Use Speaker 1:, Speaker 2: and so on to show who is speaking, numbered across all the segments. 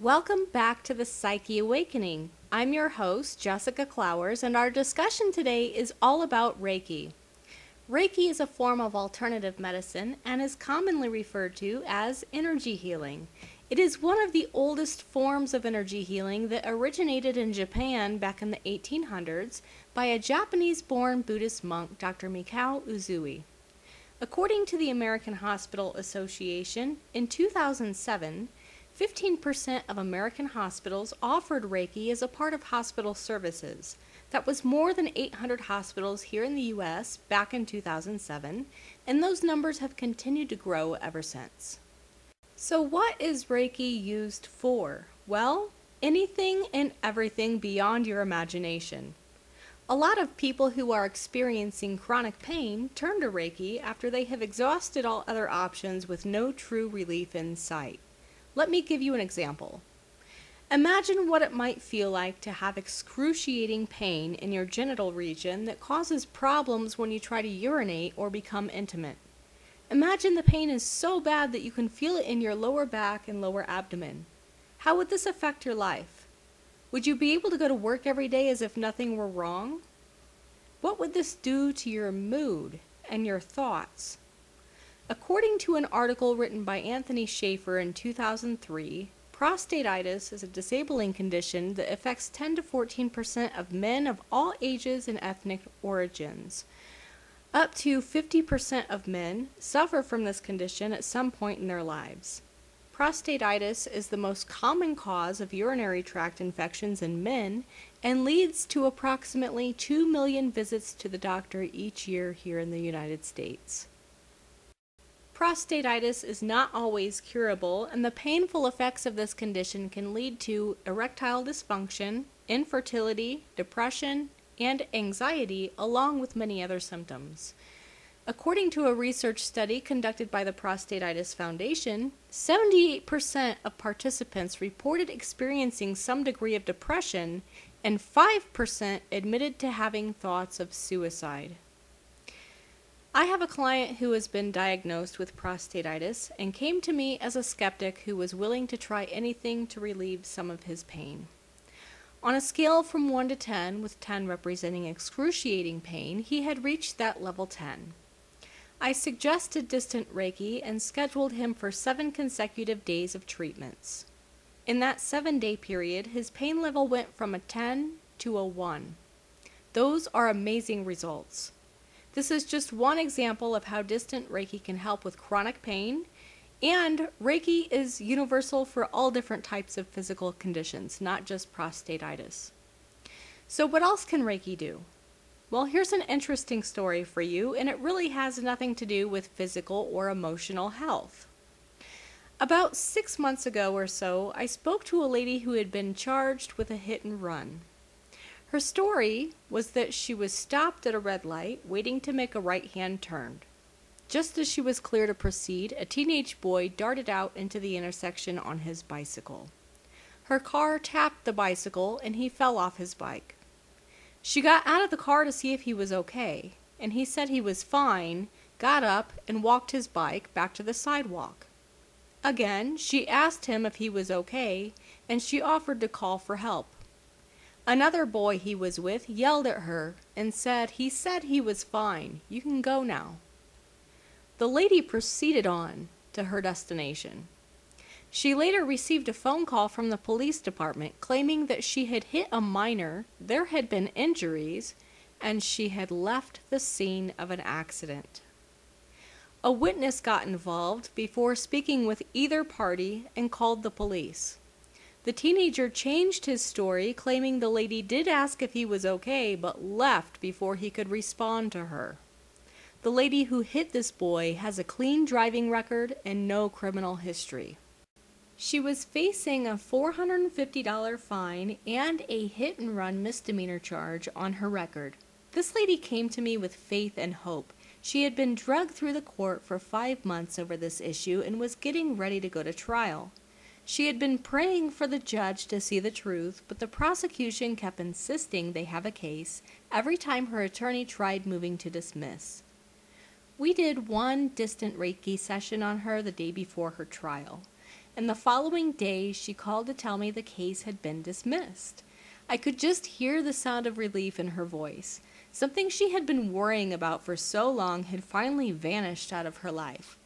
Speaker 1: Welcome back to the Psyche Awakening. I'm your host, Jessica Clowers, and our discussion today is all about Reiki. Reiki is a form of alternative medicine and is commonly referred to as energy healing. It is one of the oldest forms of energy healing that originated in Japan back in the 1800s by a Japanese born Buddhist monk, Dr. Mikao Usui. According to the American Hospital Association, in 2007, 15% of American hospitals offered Reiki as a part of hospital services. That was more than 800 hospitals here in the U.S. back in 2007, and those numbers have continued to grow ever since. So, what is Reiki used for? Well, anything and everything beyond your imagination. A lot of people who are experiencing chronic pain turn to Reiki after they have exhausted all other options with no true relief in sight. Let me give you an example. Imagine what it might feel like to have excruciating pain in your genital region that causes problems when you try to urinate or become intimate. Imagine the pain is so bad that you can feel it in your lower back and lower abdomen. How would this affect your life? Would you be able to go to work every day as if nothing were wrong? What would this do to your mood and your thoughts? According to an article written by Anthony Schaeffer in 2003, prostatitis is a disabling condition that affects 10 to 14 percent of men of all ages and ethnic origins. Up to 50 percent of men suffer from this condition at some point in their lives. Prostatitis is the most common cause of urinary tract infections in men and leads to approximately 2 million visits to the doctor each year here in the United States. Prostatitis is not always curable, and the painful effects of this condition can lead to erectile dysfunction, infertility, depression, and anxiety, along with many other symptoms. According to a research study conducted by the Prostatitis Foundation, 78% of participants reported experiencing some degree of depression, and 5% admitted to having thoughts of suicide. I have a client who has been diagnosed with prostatitis and came to me as a skeptic who was willing to try anything to relieve some of his pain. On a scale from 1 to 10, with 10 representing excruciating pain, he had reached that level 10. I suggested distant Reiki and scheduled him for seven consecutive days of treatments. In that seven day period, his pain level went from a 10 to a 1. Those are amazing results. This is just one example of how distant Reiki can help with chronic pain, and Reiki is universal for all different types of physical conditions, not just prostatitis. So, what else can Reiki do? Well, here's an interesting story for you, and it really has nothing to do with physical or emotional health. About six months ago or so, I spoke to a lady who had been charged with a hit and run. Her story was that she was stopped at a red light, waiting to make a right hand turn. Just as she was clear to proceed, a teenage boy darted out into the intersection on his bicycle. Her car tapped the bicycle and he fell off his bike. She got out of the car to see if he was okay, and he said he was fine, got up, and walked his bike back to the sidewalk. Again, she asked him if he was okay, and she offered to call for help. Another boy he was with yelled at her and said he said he was fine. You can go now. The lady proceeded on to her destination. She later received a phone call from the police department claiming that she had hit a minor, there had been injuries, and she had left the scene of an accident. A witness got involved before speaking with either party and called the police. The teenager changed his story, claiming the lady did ask if he was okay, but left before he could respond to her. The lady who hit this boy has a clean driving record and no criminal history. She was facing a $450 fine and a hit and run misdemeanor charge on her record. This lady came to me with faith and hope. She had been drugged through the court for five months over this issue and was getting ready to go to trial. She had been praying for the judge to see the truth, but the prosecution kept insisting they have a case every time her attorney tried moving to dismiss. We did one distant Reiki session on her the day before her trial. and the following day she called to tell me the case had been dismissed. I could just hear the sound of relief in her voice. Something she had been worrying about for so long had finally vanished out of her life.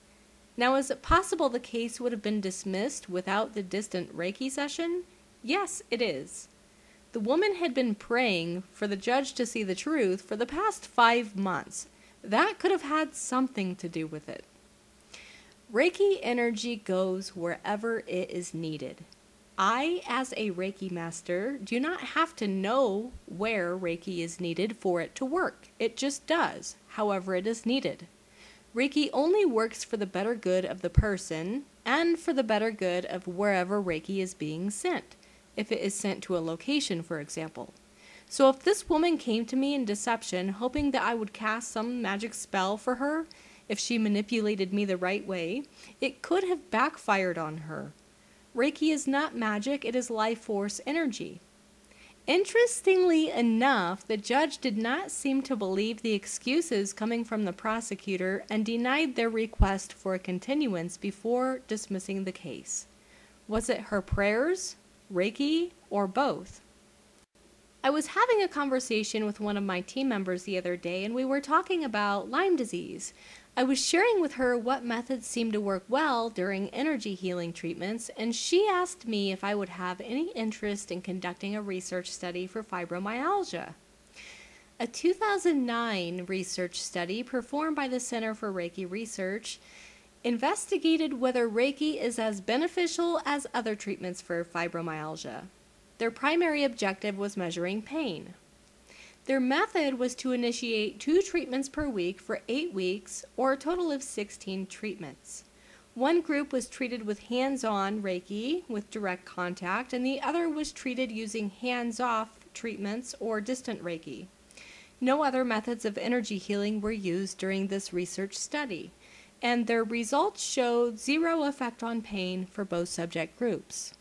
Speaker 1: Now, is it possible the case would have been dismissed without the distant Reiki session? Yes, it is. The woman had been praying for the judge to see the truth for the past five months. That could have had something to do with it. Reiki energy goes wherever it is needed. I, as a Reiki master, do not have to know where Reiki is needed for it to work. It just does, however, it is needed. Reiki only works for the better good of the person and for the better good of wherever Reiki is being sent, if it is sent to a location, for example. So if this woman came to me in deception, hoping that I would cast some magic spell for her, if she manipulated me the right way, it could have backfired on her. Reiki is not magic, it is life force energy. Interestingly enough, the judge did not seem to believe the excuses coming from the prosecutor and denied their request for a continuance before dismissing the case. Was it her prayers, Reiki, or both? I was having a conversation with one of my team members the other day, and we were talking about Lyme disease. I was sharing with her what methods seemed to work well during energy healing treatments, and she asked me if I would have any interest in conducting a research study for fibromyalgia. A 2009 research study performed by the Center for Reiki Research investigated whether Reiki is as beneficial as other treatments for fibromyalgia. Their primary objective was measuring pain. Their method was to initiate two treatments per week for eight weeks, or a total of 16 treatments. One group was treated with hands on Reiki with direct contact, and the other was treated using hands off treatments or distant Reiki. No other methods of energy healing were used during this research study, and their results showed zero effect on pain for both subject groups.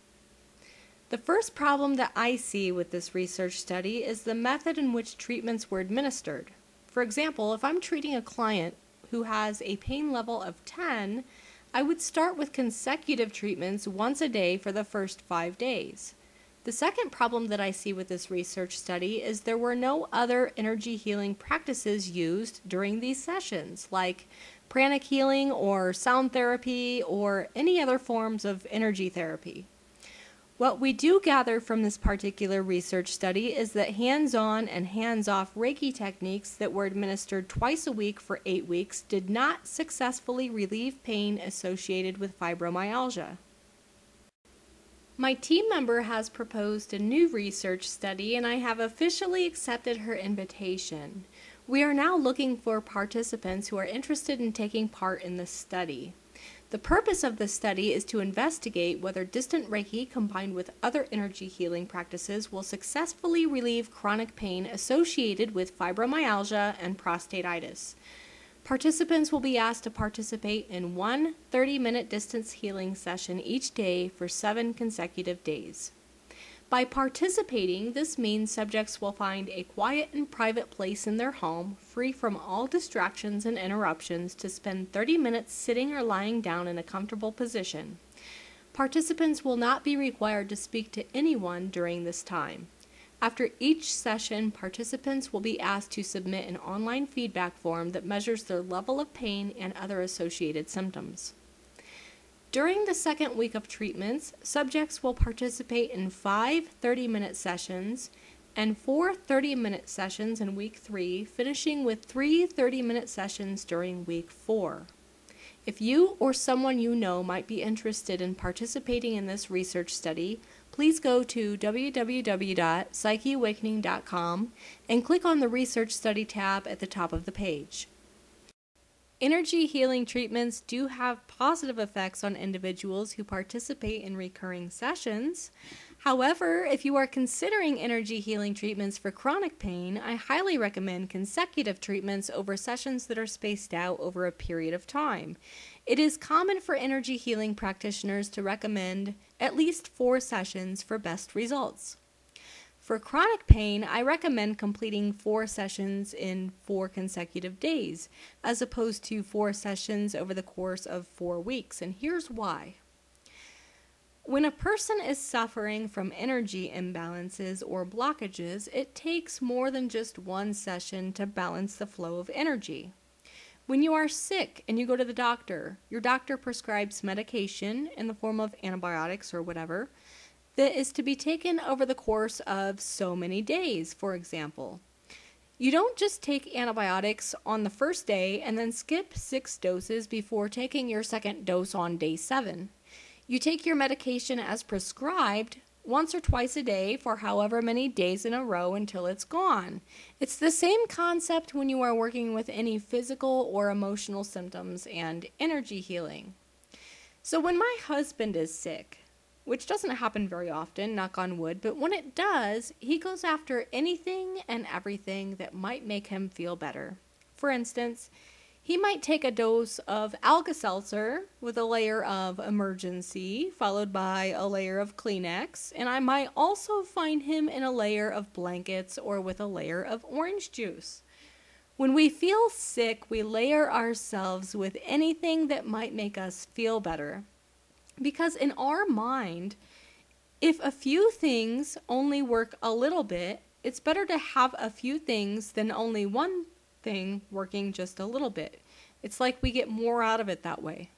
Speaker 1: The first problem that I see with this research study is the method in which treatments were administered. For example, if I'm treating a client who has a pain level of 10, I would start with consecutive treatments once a day for the first five days. The second problem that I see with this research study is there were no other energy healing practices used during these sessions, like pranic healing or sound therapy or any other forms of energy therapy. What we do gather from this particular research study is that hands on and hands off Reiki techniques that were administered twice a week for eight weeks did not successfully relieve pain associated with fibromyalgia. My team member has proposed a new research study, and I have officially accepted her invitation. We are now looking for participants who are interested in taking part in this study. The purpose of this study is to investigate whether distant Reiki combined with other energy healing practices will successfully relieve chronic pain associated with fibromyalgia and prostatitis. Participants will be asked to participate in one 30 minute distance healing session each day for seven consecutive days. By participating, this means subjects will find a quiet and private place in their home, free from all distractions and interruptions, to spend 30 minutes sitting or lying down in a comfortable position. Participants will not be required to speak to anyone during this time. After each session, participants will be asked to submit an online feedback form that measures their level of pain and other associated symptoms. During the second week of treatments, subjects will participate in five 30 minute sessions and four 30 minute sessions in week three, finishing with three 30 minute sessions during week four. If you or someone you know might be interested in participating in this research study, please go to www.psycheawakening.com and click on the Research Study tab at the top of the page. Energy healing treatments do have positive effects on individuals who participate in recurring sessions. However, if you are considering energy healing treatments for chronic pain, I highly recommend consecutive treatments over sessions that are spaced out over a period of time. It is common for energy healing practitioners to recommend at least four sessions for best results. For chronic pain, I recommend completing four sessions in four consecutive days, as opposed to four sessions over the course of four weeks, and here's why. When a person is suffering from energy imbalances or blockages, it takes more than just one session to balance the flow of energy. When you are sick and you go to the doctor, your doctor prescribes medication in the form of antibiotics or whatever that is to be taken over the course of so many days, for example. You don't just take antibiotics on the first day and then skip six doses before taking your second dose on day seven. You take your medication as prescribed once or twice a day for however many days in a row until it's gone. It's the same concept when you are working with any physical or emotional symptoms and energy healing. So, when my husband is sick, which doesn't happen very often, knock on wood, but when it does, he goes after anything and everything that might make him feel better. For instance, he might take a dose of Alka Seltzer with a layer of Emergen-C, followed by a layer of Kleenex, and I might also find him in a layer of blankets or with a layer of orange juice. When we feel sick, we layer ourselves with anything that might make us feel better. Because in our mind, if a few things only work a little bit, it's better to have a few things than only one thing working just a little bit. It's like we get more out of it that way.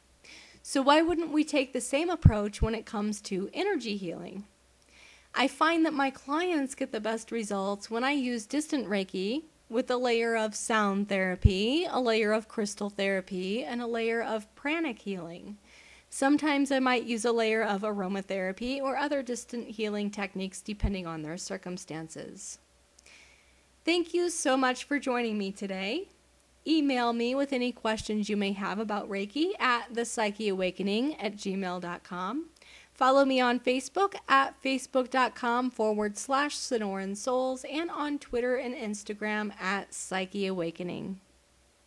Speaker 1: So, why wouldn't we take the same approach when it comes to energy healing? I find that my clients get the best results when I use distant Reiki with a layer of sound therapy, a layer of crystal therapy, and a layer of pranic healing. Sometimes I might use a layer of aromatherapy or other distant healing techniques depending on their circumstances. Thank you so much for joining me today. Email me with any questions you may have about Reiki at the Psyche Awakening at gmail.com. Follow me on Facebook at facebook.com forward slash Sonoran Souls and on Twitter and Instagram at Psyche Awakening.